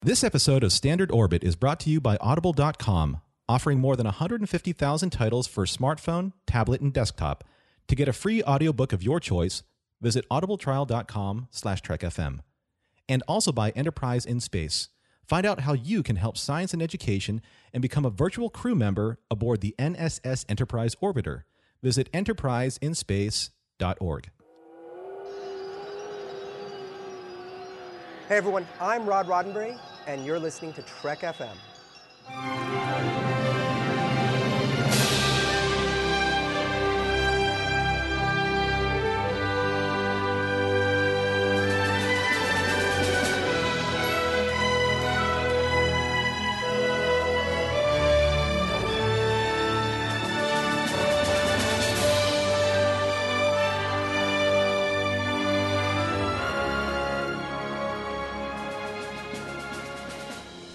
This episode of Standard Orbit is brought to you by Audible.com, offering more than 150,000 titles for smartphone, tablet, and desktop. To get a free audiobook of your choice, visit audibletrial.com slash trekfm. And also by Enterprise in Space. Find out how you can help science and education and become a virtual crew member aboard the NSS Enterprise Orbiter. Visit enterpriseinspace.org. Hey everyone, I'm Rod Roddenberry, and you're listening to Trek FM.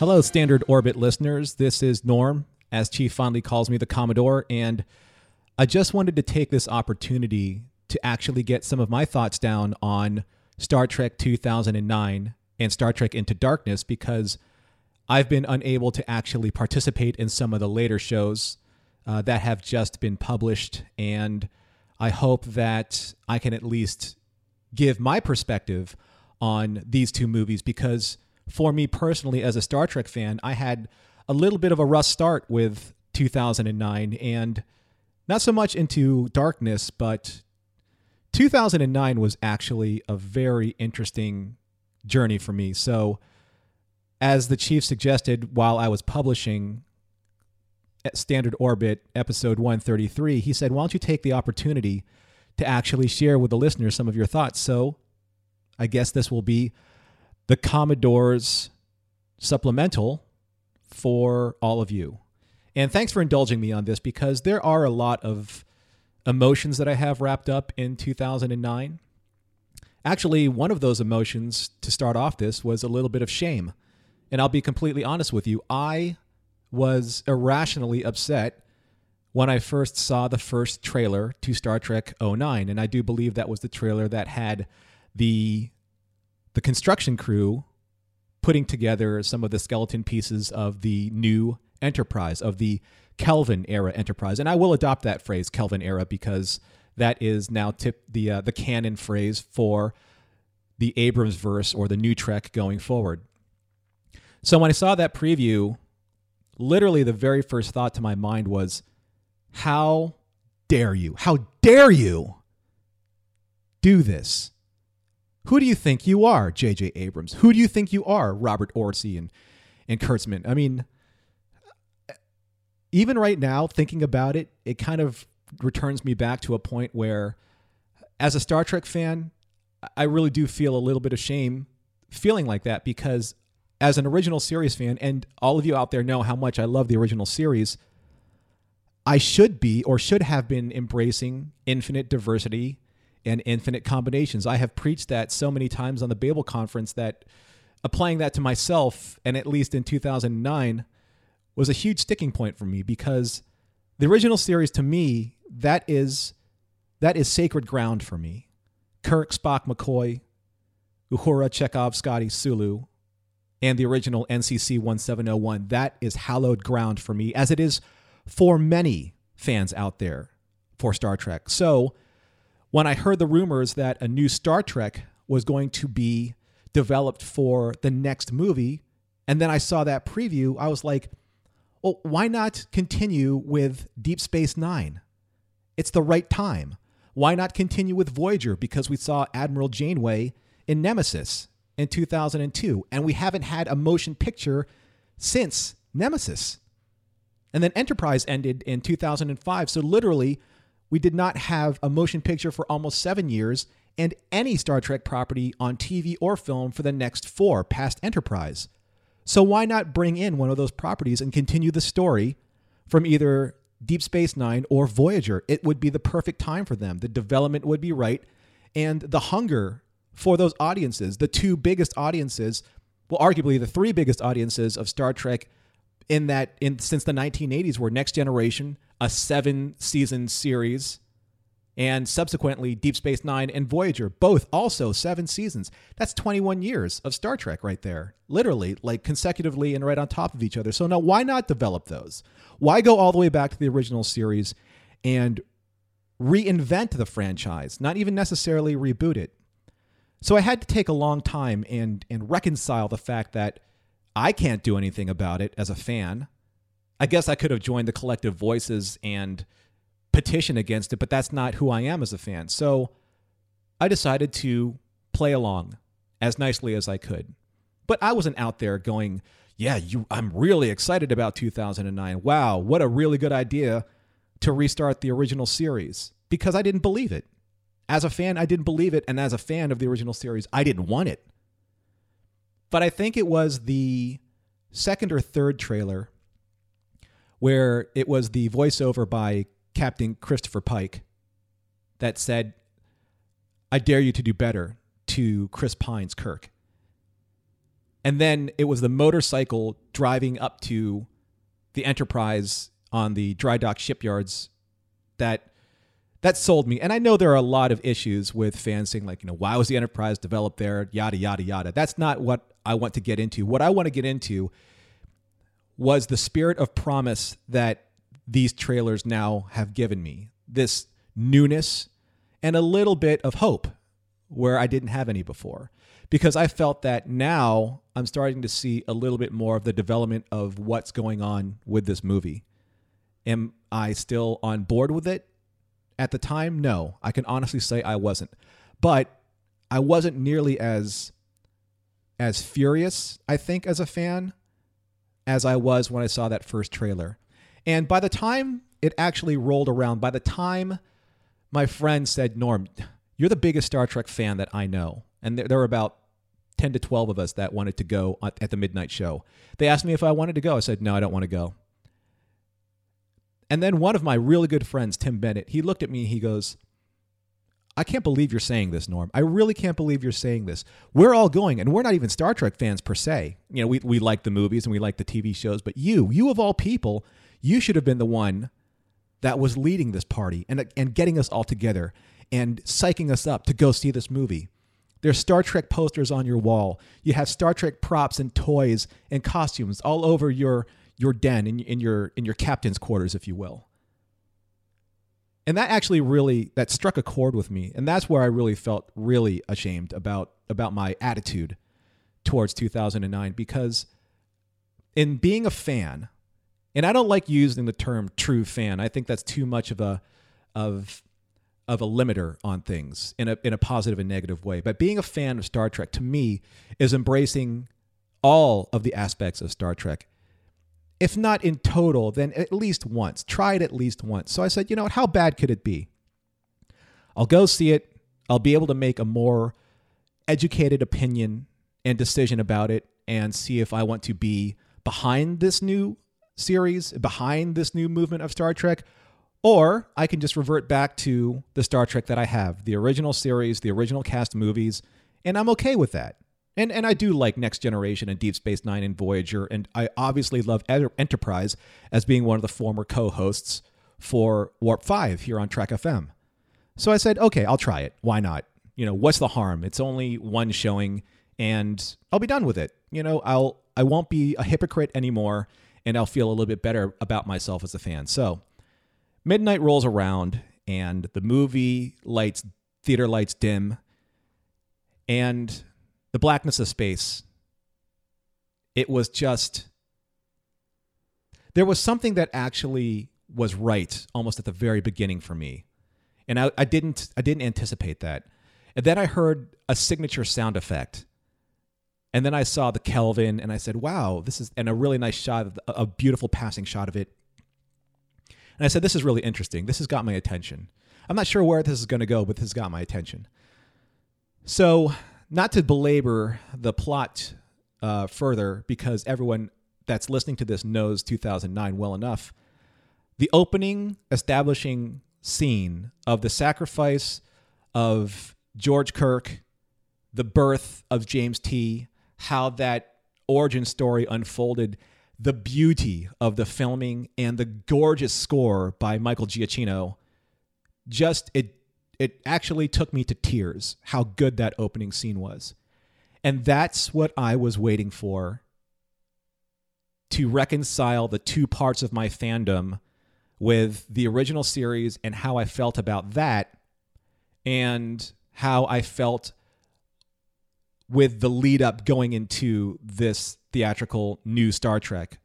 Hello, Standard Orbit listeners. This is Norm, as Chief fondly calls me, the Commodore, and I just wanted to take this opportunity to actually get some of my thoughts down on Star Trek 2009 and Star Trek Into Darkness because I've been unable to actually participate in some of the later shows uh, that have just been published, and I hope that I can at least give my perspective on these two movies because for me personally as a Star Trek fan, I had a little bit of a rough start with 2009 and not so much into darkness, but 2009 was actually a very interesting journey for me. So, as the chief suggested while I was publishing Standard Orbit episode 133, he said, Why don't you take the opportunity to actually share with the listeners some of your thoughts? So, I guess this will be the Commodore's supplemental for all of you. And thanks for indulging me on this because there are a lot of emotions that I have wrapped up in 2009. Actually, one of those emotions to start off this was a little bit of shame. And I'll be completely honest with you. I was irrationally upset when I first saw the first trailer to Star Trek 09. And I do believe that was the trailer that had the the construction crew putting together some of the skeleton pieces of the new Enterprise, of the Kelvin era Enterprise. And I will adopt that phrase, Kelvin era, because that is now tip the uh, the canon phrase for the Abrams verse or the new Trek going forward. So when I saw that preview, literally the very first thought to my mind was, how dare you? How dare you do this? Who do you think you are, J.J. Abrams? Who do you think you are, Robert Orci and, and Kurtzman? I mean, even right now, thinking about it, it kind of returns me back to a point where, as a Star Trek fan, I really do feel a little bit of shame feeling like that because, as an original series fan, and all of you out there know how much I love the original series, I should be or should have been embracing infinite diversity and infinite combinations. I have preached that so many times on the Babel conference that applying that to myself, and at least in 2009, was a huge sticking point for me because the original series to me that is that is sacred ground for me. Kirk, Spock, McCoy, Uhura, Chekov, Scotty, Sulu, and the original NCC 1701. That is hallowed ground for me, as it is for many fans out there for Star Trek. So when I heard the rumors that a new Star Trek was going to be developed for the next movie, and then I saw that preview, I was like, well, why not continue with Deep Space Nine? It's the right time. Why not continue with Voyager? Because we saw Admiral Janeway in Nemesis in 2002, and we haven't had a motion picture since Nemesis. And then Enterprise ended in 2005. So literally, we did not have a motion picture for almost seven years and any Star Trek property on TV or film for the next four past Enterprise. So why not bring in one of those properties and continue the story from either Deep Space Nine or Voyager? It would be the perfect time for them. The development would be right, and the hunger for those audiences, the two biggest audiences, well, arguably the three biggest audiences of Star Trek in that in since the 1980s were Next Generation, a seven season series And subsequently, Deep Space Nine and Voyager, both also seven seasons. That's 21 years of Star Trek right there, literally, like consecutively and right on top of each other. So now, why not develop those? Why go all the way back to the original series and reinvent the franchise, not even necessarily reboot it? So I had to take a long time and and reconcile the fact that I can't do anything about it as a fan. I guess I could have joined the collective voices and petition against it, but that's not who I am as a fan. So I decided to play along as nicely as I could. But I wasn't out there going, "Yeah, you I'm really excited about 2009. Wow, what a really good idea to restart the original series." Because I didn't believe it. As a fan, I didn't believe it, and as a fan of the original series, I didn't want it. But I think it was the second or third trailer where it was the voiceover by Captain Christopher Pike that said, I dare you to do better to Chris Pine's Kirk. And then it was the motorcycle driving up to the Enterprise on the dry dock shipyards that that sold me. And I know there are a lot of issues with fans saying like, you know, why was the Enterprise developed there? Yada yada yada. That's not what I want to get into. What I want to get into was the spirit of promise that these trailers now have given me. This newness and a little bit of hope where I didn't have any before. Because I felt that now I'm starting to see a little bit more of the development of what's going on with this movie. Am I still on board with it? At the time, no. I can honestly say I wasn't. But I wasn't nearly as as furious, I think, as a fan as I was when I saw that first trailer. And by the time it actually rolled around, by the time my friend said, Norm, you're the biggest Star Trek fan that I know. And there, there were about 10 to 12 of us that wanted to go at the midnight show. They asked me if I wanted to go. I said, no, I don't want to go. And then one of my really good friends, Tim Bennett, he looked at me he goes, I can't believe you're saying this, Norm. I really can't believe you're saying this. We're all going, and we're not even Star Trek fans per se. You know, we, we like the movies and we like the TV shows, but you, you of all people, you should have been the one that was leading this party and, and getting us all together and psyching us up to go see this movie. There's Star Trek posters on your wall. You have Star Trek props and toys and costumes all over your your den in, in your in your captain's quarters, if you will and that actually really that struck a chord with me. And that's where i really felt really ashamed about about my attitude towards 2009 because in being a fan and i don't like using the term true fan i think that's too much of a of of a limiter on things in a in a positive and negative way. But being a fan of star trek to me is embracing all of the aspects of star trek if not in total, then at least once. Try it at least once. So I said, you know what? How bad could it be? I'll go see it. I'll be able to make a more educated opinion and decision about it and see if I want to be behind this new series, behind this new movement of Star Trek, or I can just revert back to the Star Trek that I have, the original series, the original cast movies, and I'm okay with that. And and I do like Next Generation and Deep Space Nine and Voyager, and I obviously love Enterprise as being one of the former co-hosts for Warp Five here on Trek FM. So I said, okay, I'll try it. Why not? You know, what's the harm? It's only one showing, and I'll be done with it. You know, I'll I won't be a hypocrite anymore, and I'll feel a little bit better about myself as a fan. So midnight rolls around, and the movie lights, theater lights dim, and the blackness of space. It was just there was something that actually was right almost at the very beginning for me. And I, I didn't I didn't anticipate that. And then I heard a signature sound effect. And then I saw the Kelvin and I said, wow, this is and a really nice shot, a beautiful passing shot of it. And I said, this is really interesting. This has got my attention. I'm not sure where this is going to go, but this has got my attention. So not to belabor the plot uh, further, because everyone that's listening to this knows 2009 well enough. The opening establishing scene of the sacrifice of George Kirk, the birth of James T, how that origin story unfolded, the beauty of the filming, and the gorgeous score by Michael Giacchino. Just it it actually took me to tears how good that opening scene was. And that's what I was waiting for to reconcile the two parts of my fandom with the original series and how I felt about that and how I felt with the lead up going into this theatrical new Star Trek.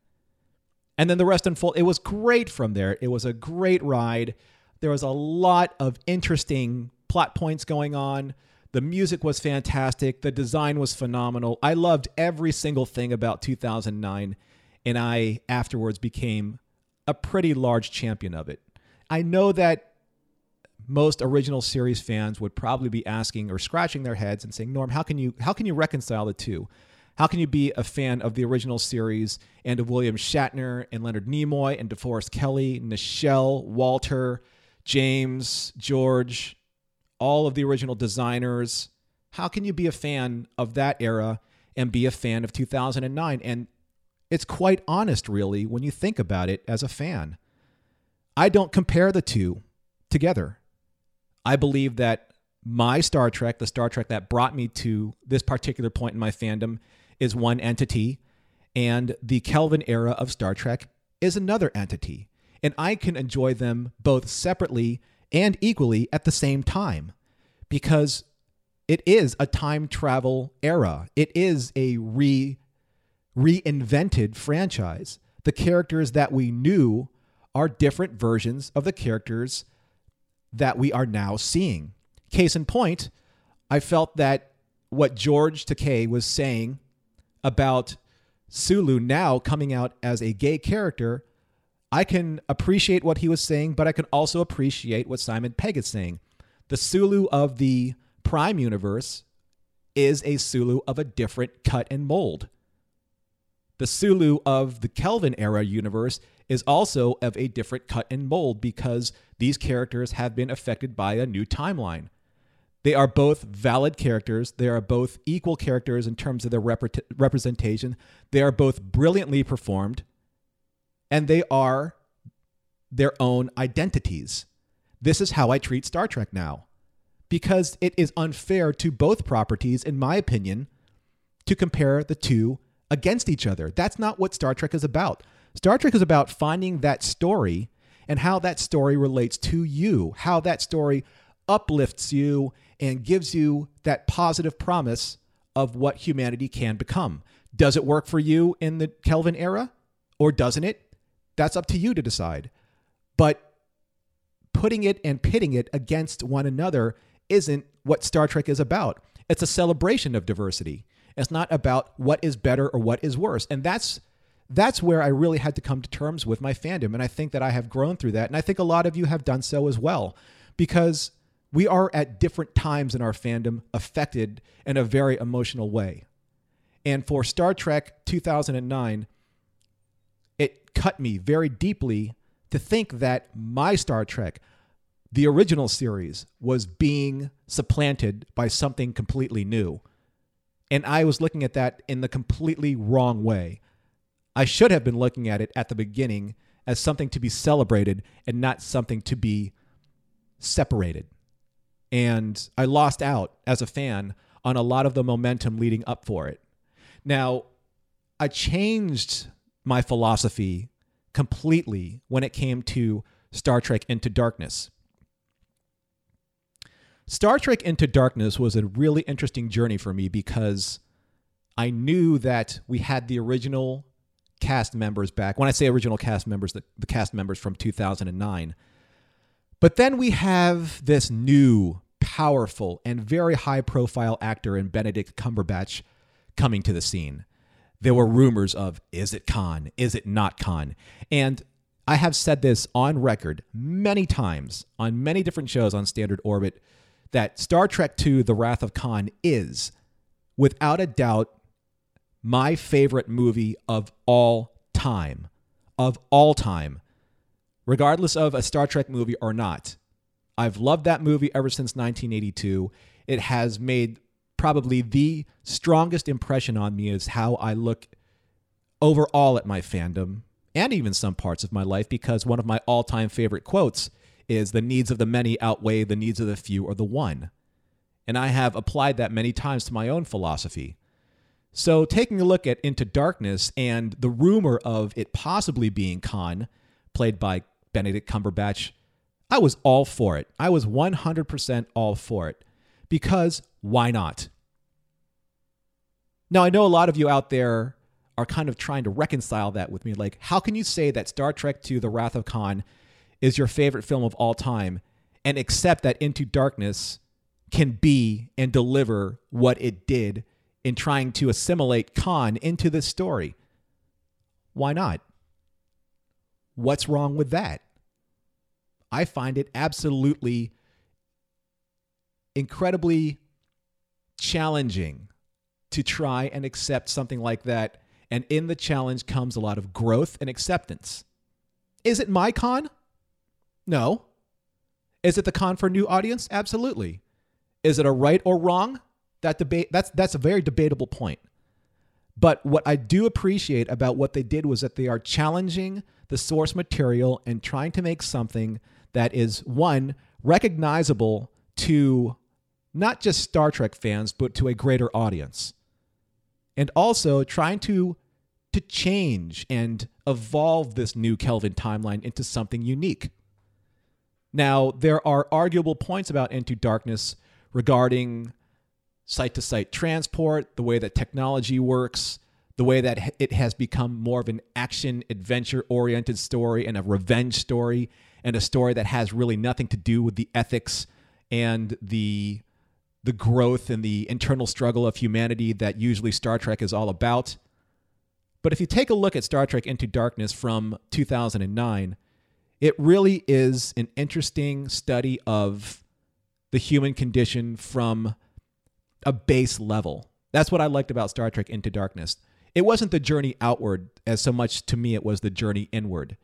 And then the rest unfold. It was great from there. It was a great ride. There was a lot of interesting plot points going on. The music was fantastic. The design was phenomenal. I loved every single thing about 2009 and I afterwards became a pretty large champion of it. I know that most original series fans would probably be asking or scratching their heads and saying, "Norm, how can you how can you reconcile the two? How can you be a fan of the original series and of William Shatner and Leonard Nimoy and DeForest Kelley, Nichelle, Walter, James, George, all of the original designers? How can you be a fan of that era and be a fan of 2009?" And it's quite honest, really, when you think about it as a fan. I don't compare the two together. I believe that my Star Trek, the Star Trek that brought me to this particular point in my fandom, is one entity, and the Kelvin era of Star Trek is another entity. And I can enjoy them both separately and equally at the same time because it is a time travel era. It is a re reinvented franchise. The characters that we knew are different versions of the characters that we are now seeing. Case in point, I felt that what George Takei was saying about Sulu now coming out as a gay character, I can appreciate what he was saying, but I can also appreciate what Simon Pegg is saying. The Sulu of the Prime universe is a Sulu of a different cut and mold. The Sulu of the Kelvin era universe is also of a different cut and mold because these characters have been affected by a new timeline. They are both valid characters. They are both equal characters in terms of their rep- representation. They are both brilliantly performed, and they are their own identities. This is how I treat Star Trek now because it is unfair to both properties, in my opinion, to compare the two against each other. That's not what Star Trek is about. Star Trek is about finding that story and how that story relates to you, how that story uplifts you and gives you that positive promise of what humanity can become. Does it work for you in the Kelvin era or doesn't it? That's up to you to decide. But putting it and pitting it against one another isn't what Star Trek is about. It's a celebration of diversity. It's not about what is better or what is worse. And that's that's where I really had to come to terms with my fandom. And I think that I have grown through that. And I think a lot of you have done so as well, because we are at different times in our fandom affected in a very emotional way. And for Star Trek 2009, it cut me very deeply to think that my Star Trek, the original series, was being supplanted by something completely new. And I was looking at that in the completely wrong way. I should have been looking at it at the beginning as something to be celebrated and not something to be separated. And I lost out as a fan on a lot of the momentum leading up for it. Now, I changed my philosophy completely when it came to Star Trek Into Darkness. Star Trek Into Darkness was a really interesting journey for me because I knew that we had the original cast members back. When I say original cast members, the, the cast members from 2009. But then we have this new, powerful, and very high profile actor in Benedict Cumberbatch coming to the scene. There were rumors of is it Khan? Is it not Khan? And I have said this on record many times on many different shows on Standard Orbit that Star Trek II The Wrath of Khan is, without a doubt, my favorite movie of all time. Of all time. Regardless of a Star Trek movie or not. I've loved that movie ever since 1982. It has made probably the strongest impression on me is how I look overall at my fandom and even some parts of my life because one of my all-time favorite quotes is the needs of the many outweigh the needs of the few or the one. And I have applied that many times to my own philosophy. So, taking a look at Into Darkness and the rumor of it possibly being Khan, played by Benedict Cumberbatch, I was all for it. I was 100% all for it. Because why not? Now, I know a lot of you out there are kind of trying to reconcile that with me. Like, how can you say that Star Trek II The Wrath of Khan is your favorite film of all time and accept that Into Darkness can be and deliver what it did in trying to assimilate Khan into this story? Why not? What's wrong with that? I find it absolutely incredibly challenging to try and accept something like that. And in the challenge comes a lot of growth and acceptance. Is it my Khan? No. Is it the Khan for a new audience? Absolutely. Is it a right or wrong? That debate that's that's a very debatable point. But what I do appreciate about what they did was that they are challenging the source material and trying to make something that is one recognizable to not just Star Trek fans but to a greater audience. And also trying to to change and evolve this new Kelvin timeline into something unique. Now, there are arguable points about Into Darkness regarding site to site transport, the way that technology works, the way that it has become more of an action adventure oriented story and a revenge story and a story that has really nothing to do with the ethics and the the growth and the internal struggle of humanity that usually Star Trek is all about. But if you take a look at Star Trek Into Darkness from 2009, it really is an interesting study of the human condition from a base level. That's what I liked about Star Trek Into Darkness. It wasn't the journey outward as so much to me, it was the journey inward.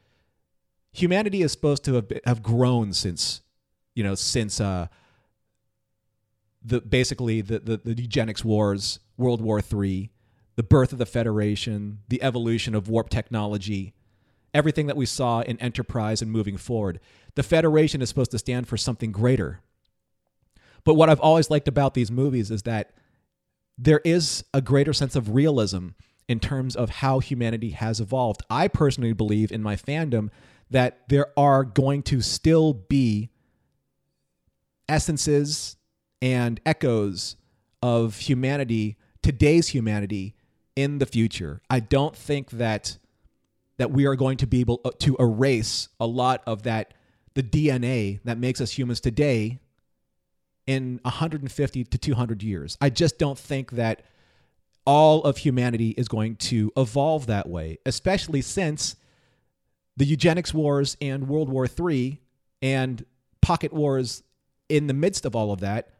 Humanity is supposed to have, have grown since, you know, since uh, the basically the, the, the eugenics wars, World War III, the birth of the Federation, the evolution of warp technology, everything that we saw in Enterprise and moving forward. The Federation is supposed to stand for something greater. But what I've always liked about these movies is that there is a greater sense of realism in terms of how humanity has evolved. I personally believe in my fandom that there are going to still be essences and echoes of humanity, today's humanity, in the future. I don't think that that we are going to be able uh, to erase a lot of that the DNA that makes us humans today in 150 to 200 years. I just don't think that all of humanity is going to evolve that way, especially since the eugenics wars and World War III and pocket wars in the midst of all of that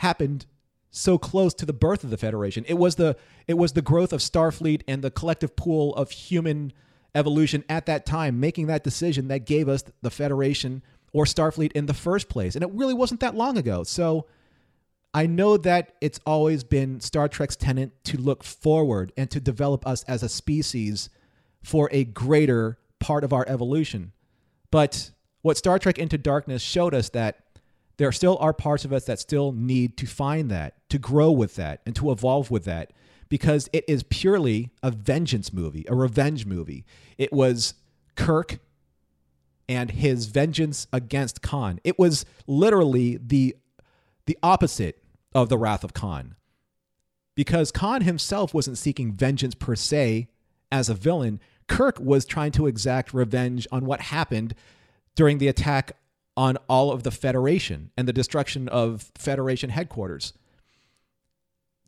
happened so close to the birth of the Federation. It was the it was the growth of Starfleet and the collective pool of human evolution at that time making that decision that gave us the Federation or Starfleet in the first place. And it really wasn't that long ago. So I know that it's always been Star Trek's tenant to look forward and to develop us as a species for a greater part of our evolution. But what Star Trek Into Darkness showed us that there still are parts of us that still need to find that, to grow with that, and to evolve with that, because it is purely a vengeance movie, a revenge movie. It was Kirk and his vengeance against Khan. It was literally the the opposite of the wrath of Khan. Because Khan himself wasn't seeking vengeance per se as a villain. Kirk was trying to exact revenge on what happened during the attack on all of the Federation and the destruction of Federation headquarters.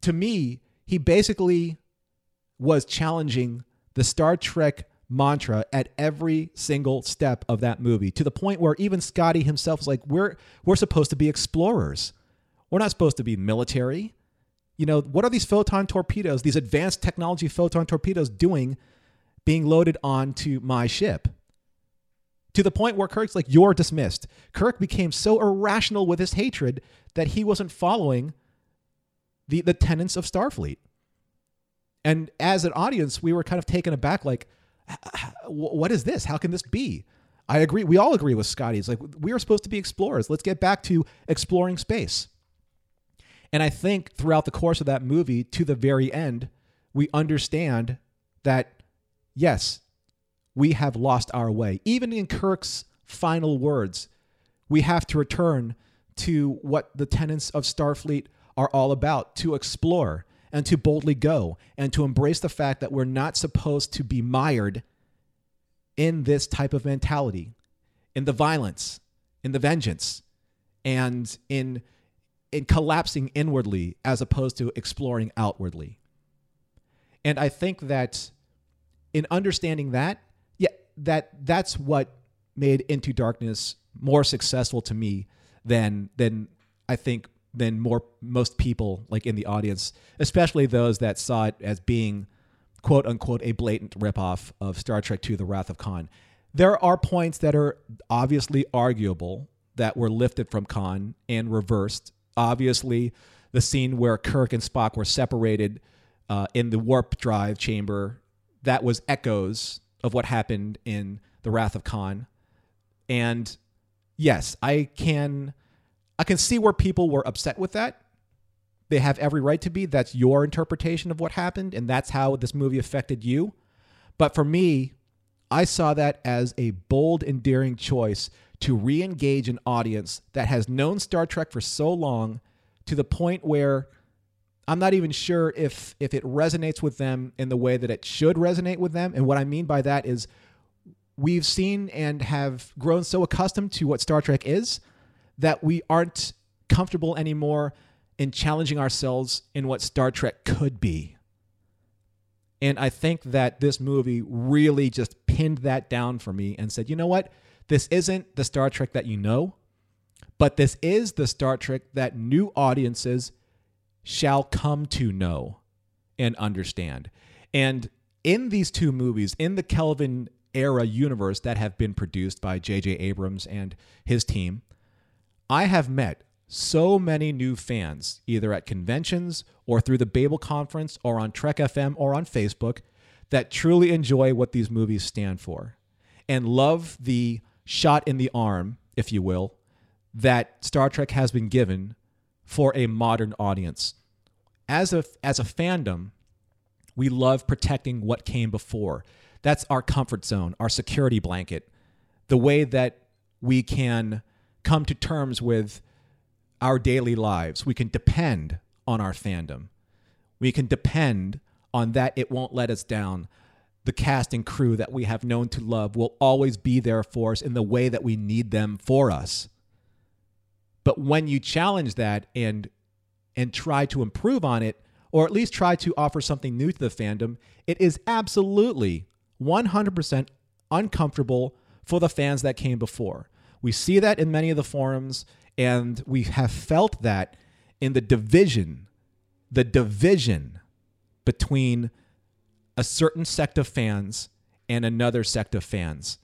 To me, he basically was challenging the Star Trek mantra at every single step of that movie to the point where even Scotty himself was like, we're, we're supposed to be explorers. We're not supposed to be military. You know, what are these photon torpedoes, these advanced technology photon torpedoes doing being loaded onto my ship? To the point where Kirk's like, you're dismissed. Kirk became so irrational with his hatred that he wasn't following the, the tenets of Starfleet. And as an audience, we were kind of taken aback, like, what is this? How can this be? I agree. We all agree with Scotty. It's like we are supposed to be explorers. Let's get back to exploring space. And I think throughout the course of that movie, to the very end, we understand that yes, we have lost our way. Even in Kirk's final words, we have to return to what the tenets of Starfleet are all about to explore and to boldly go and to embrace the fact that we're not supposed to be mired in this type of mentality, in the violence, in the vengeance, and in in collapsing inwardly as opposed to exploring outwardly. And I think that in understanding that, that that's what made Into Darkness more successful to me than than I think than more most people like in the audience, especially those that saw it as being quote unquote a blatant ripoff of Star Trek II The Wrath of Khan. There are points that are obviously arguable that were lifted from Khan and reversed. Obviously, the scene where Kirk and Spock were separated uh, in the warp drive chamber, that was echoes of what happened in The Wrath of Khan. And yes, I can I can see where people were upset with that. They have every right to be. That's your interpretation of what happened, and that's how this movie affected you. But for me, I saw that as a bold, endearing choice to re engage an audience that has known Star Trek for so long to the point where I'm not even sure if, if it resonates with them in the way that it should resonate with them. And what I mean by that is we've seen and have grown so accustomed to what Star Trek is that we aren't comfortable anymore in challenging ourselves in what Star Trek could be. And I think that this movie really just pinned that down for me and said, you know what? This isn't the Star Trek that you know, but this is the Star Trek that new audiences shall come to know and understand. And in these two movies, in the Kelvin era universe that have been produced by J.J. Abrams and his team, I have met so many new fans, either at conventions or through the Babel conference or on Trek FM or on Facebook, that truly enjoy what these movies stand for and love the shot in the arm, if you will, that Star Trek has been given for a modern audience. As a, as a fandom, we love protecting what came before. That's our comfort zone, our security blanket, the way that we can come to terms with our daily lives. We can depend on our fandom. We can depend on that it won't let us down. The cast and crew that we have known to love will always be there for us in the way that we need them for us. But when you challenge that and and try to improve on it, or at least try to offer something new to the fandom, it is absolutely 100% uncomfortable for the fans that came before. We see that in many of the forums, and we have felt that in the division, the division between a certain sect of fans and another sect of fans.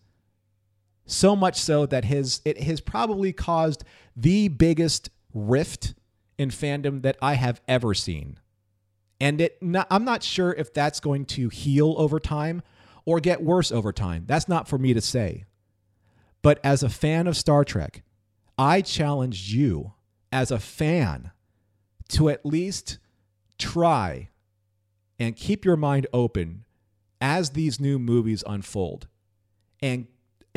So much so that his it has probably caused the biggest rift in fandom that I have ever seen. And it not, I'm not sure if that's going to heal over time or get worse over time. That's not for me to say. But as a fan of Star Trek, I challenge you as a fan to at least try and keep your mind open as these new movies unfold and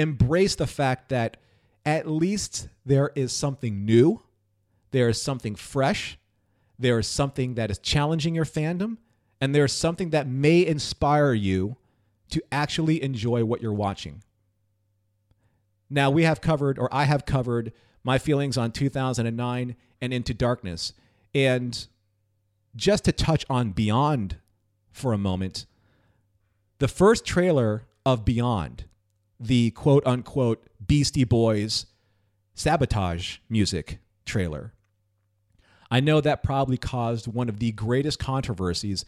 embrace the fact that at least there is something new, there is something fresh, there is something that is challenging your fandom, and there is something that may inspire you to actually enjoy what you're watching. Now, we have covered, or I have covered, my feelings on 2009 and Into Darkness. And just to touch on Beyond for a moment, the first trailer of Beyond, the quote unquote Beastie Boys sabotage music trailer, I know that probably caused one of the greatest controversies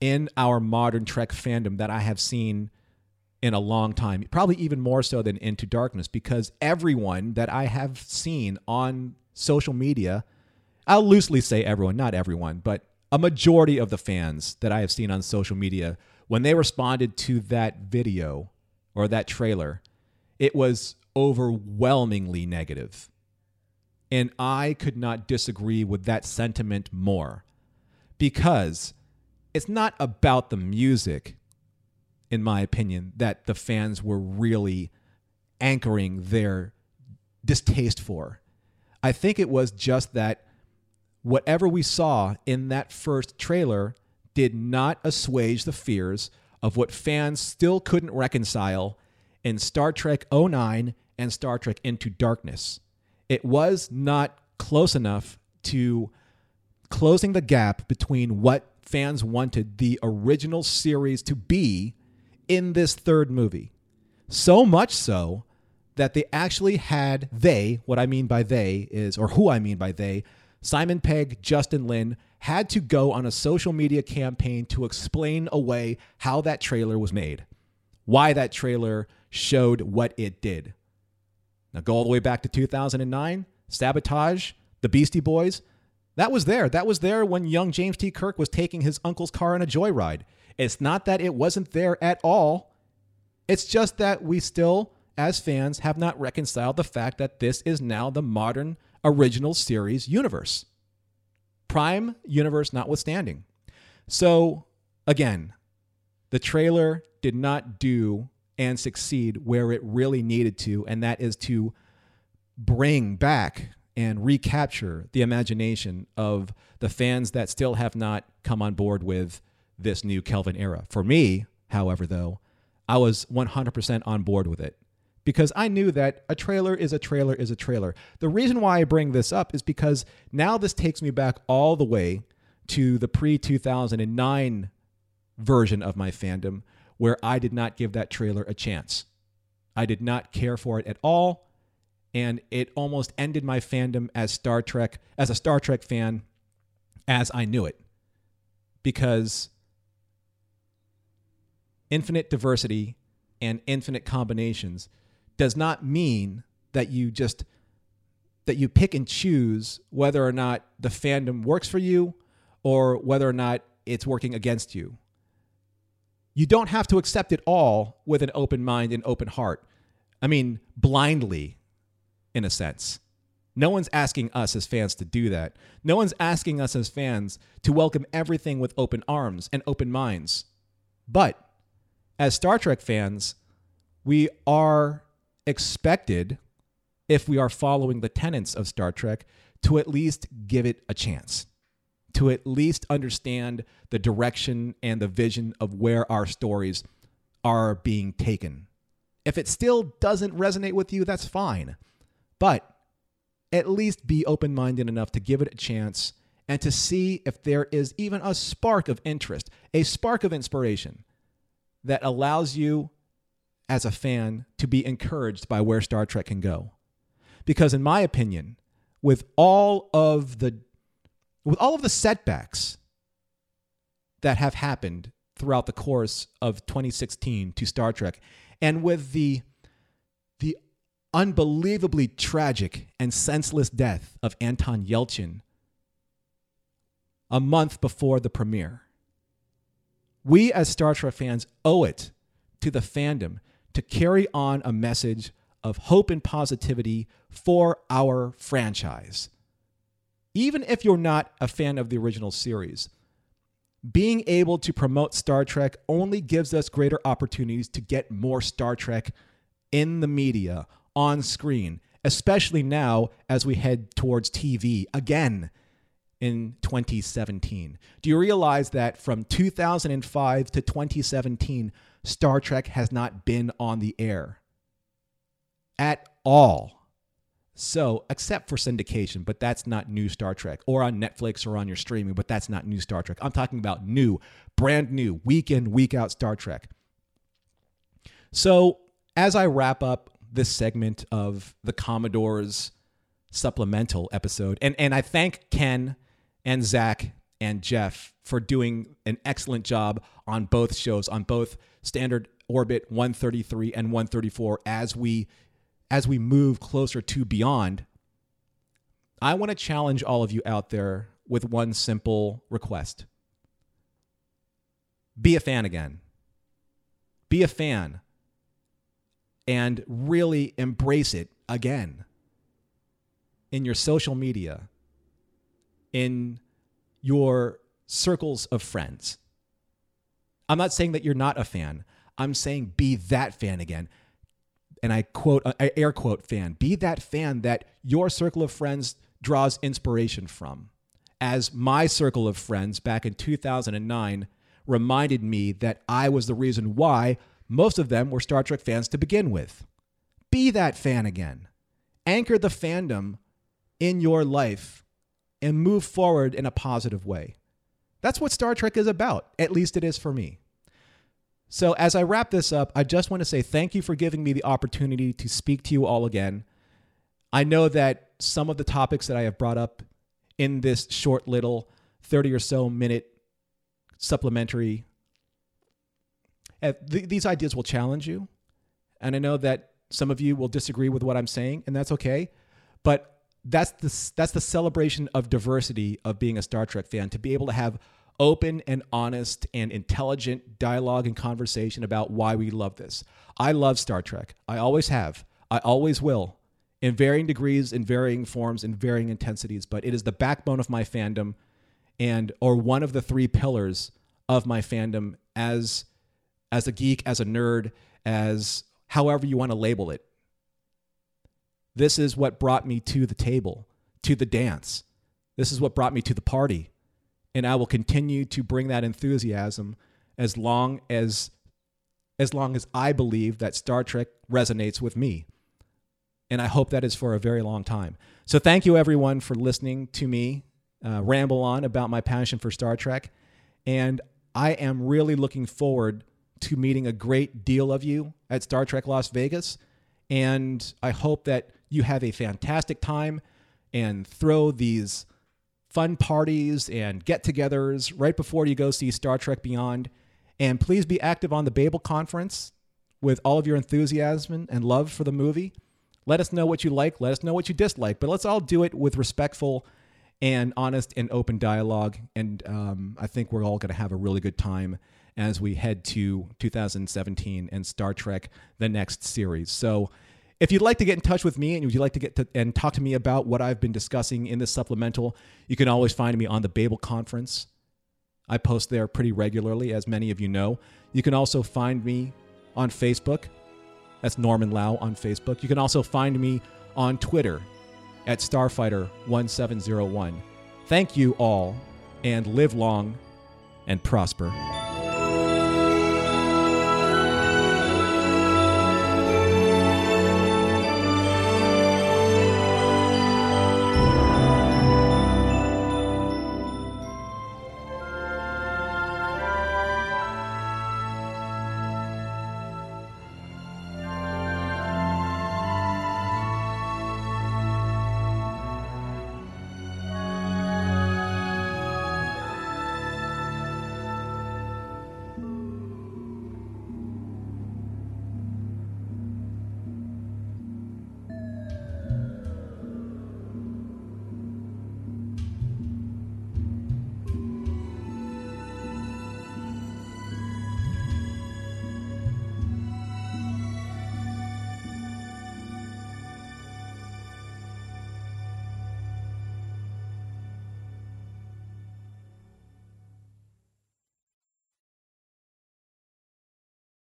in our modern Trek fandom that I have seen in a long time, probably even more so than Into Darkness, because everyone that I have seen on social media, I'll loosely say everyone, not everyone, but a majority of the fans that I have seen on social media, when they responded to that video or that trailer, it was overwhelmingly negative. And I could not disagree with that sentiment more because it's not about the music, in my opinion, that the fans were really anchoring their distaste for. I think it was just that whatever we saw in that first trailer did not assuage the fears of what fans still couldn't reconcile in Star Trek 09 and Star Trek Into Darkness. It was not close enough to closing the gap between what fans wanted the original series to be in this third movie. So much so that they actually had they, what I mean by they is, or who I mean by they, Simon Pegg, Justin Lin, had to go on a social media campaign to explain away how that trailer was made, why that trailer showed what it did. Now, go all the way back to 2009, Sabotage, the Beastie Boys. That was there. That was there when young James T. Kirk was taking his uncle's car on a joyride. It's not that it wasn't there at all. It's just that we still, as fans, have not reconciled the fact that this is now the modern original series universe. Prime universe notwithstanding. So, again, the trailer did not do and succeed where it really needed to, and that is to bring back and recapture the imagination of the fans that still have not come on board with this new Kelvin era. For me, however, though, I was 100% on board with it because I knew that a trailer is a trailer is a trailer. The reason why I bring this up is because now this takes me back all the way to the pre 2009 version of my fandom where I did not give that trailer a chance. I did not care for it at all. And it almost ended my fandom as Star Trek, as a Star Trek fan, as I knew it. Because infinite diversity and infinite combinations does not mean that you just that you pick and choose whether or not the fandom works for you or whether or not it's working against you. You don't have to accept it all with an open mind and open heart. I mean, blindly, in a sense. No one's asking us as fans to do that. No one's asking us as fans to welcome everything with open arms and open minds. But as Star Trek fans, we are expected, if we are following the tenets of Star Trek, to at least give it a chance, to at least understand the direction and the vision of where our stories are being taken. If it still doesn't resonate with you, that's fine. But at least be open minded enough to give it a chance and to see if there is even a spark of interest, a spark of inspiration that allows you as a fan to be encouraged by where Star Trek can go. Because in my opinion, with all of the with all of the setbacks that have happened throughout the course of 2016 to Star Trek and with the the unbelievably tragic and senseless death of Anton Yelchin a month before the premiere. We as Star Trek fans owe it to the fandom to carry on a message of hope and positivity for our franchise. Even if you're not a fan of the original series, being able to promote Star Trek only gives us greater opportunities to get more Star Trek in the media, on screen, especially now as we head towards TV again in 2017. Do you realize that from 2005 to 2017, Star Trek has not been on the air at all. So, except for syndication, but that's not new Star Trek, or on Netflix or on your streaming, but that's not new Star Trek. I'm talking about new, brand new, week in, week out Star Trek. So, as I wrap up this segment of the Commodore's supplemental episode, and, and I thank Ken and Zach and Jeff for doing an excellent job on both shows, on both standard orbit 133 and 134 as we as we move closer to beyond i want to challenge all of you out there with one simple request. Be a fan again. Be a fan. And really embrace it again. In your social media, in your circles of friends. I'm not saying that you're not a fan. I'm saying be that fan again. And I quote, uh, I air quote fan, be that fan that your circle of friends draws inspiration from. As my circle of friends back in 2009 reminded me that I was the reason why most of them were Star Trek fans to begin with. Be that fan again. Anchor the fandom in your life and move forward in a positive way. That's what Star Trek is about. At least it is for me. So, as I wrap this up, I just want to say thank you for giving me the opportunity to speak to you all again. I know that some of the topics that I have brought up in this short little 30 or so minute supplementary, uh, these ideas will challenge you. And I know that some of you will disagree with what I'm saying, and that's okay. But that's the, that's the celebration of diversity of being a Star Trek fan to be able to have open and honest and intelligent dialogue and conversation about why we love this. I love Star Trek. I always have. I always will in varying degrees, in varying forms, in varying intensities, but it is the backbone of my fandom and or one of the three pillars of my fandom as as a geek, as a nerd, as however you want to label it. This is what brought me to the table, to the dance. This is what brought me to the party. And I will continue to bring that enthusiasm as long as as long as I believe that Star Trek resonates with me. And I hope that is for a very long time. So thank you everyone for listening to me uh, ramble on about my passion for Star Trek. And I am really looking forward to meeting a great deal of you at Star Trek Las Vegas. And I hope that you have a fantastic time and throw these fun parties and get togethers right before you go see Star Trek Beyond. And please be active on the Babel conference with all of your enthusiasm and love for the movie. Let us know what you like, let us know what you dislike, but let's all do it with respectful and honest and open dialogue. And um, I think we're all going to have a really good time as we head to 2017 and Star Trek, the next series. So, if you'd like to get in touch with me and would you'd like to get to, and talk to me about what I've been discussing in this supplemental, you can always find me on the Babel Conference. I post there pretty regularly, as many of you know. You can also find me on Facebook. That's Norman Lao on Facebook. You can also find me on Twitter at Starfighter1701. Thank you all, and live long and prosper.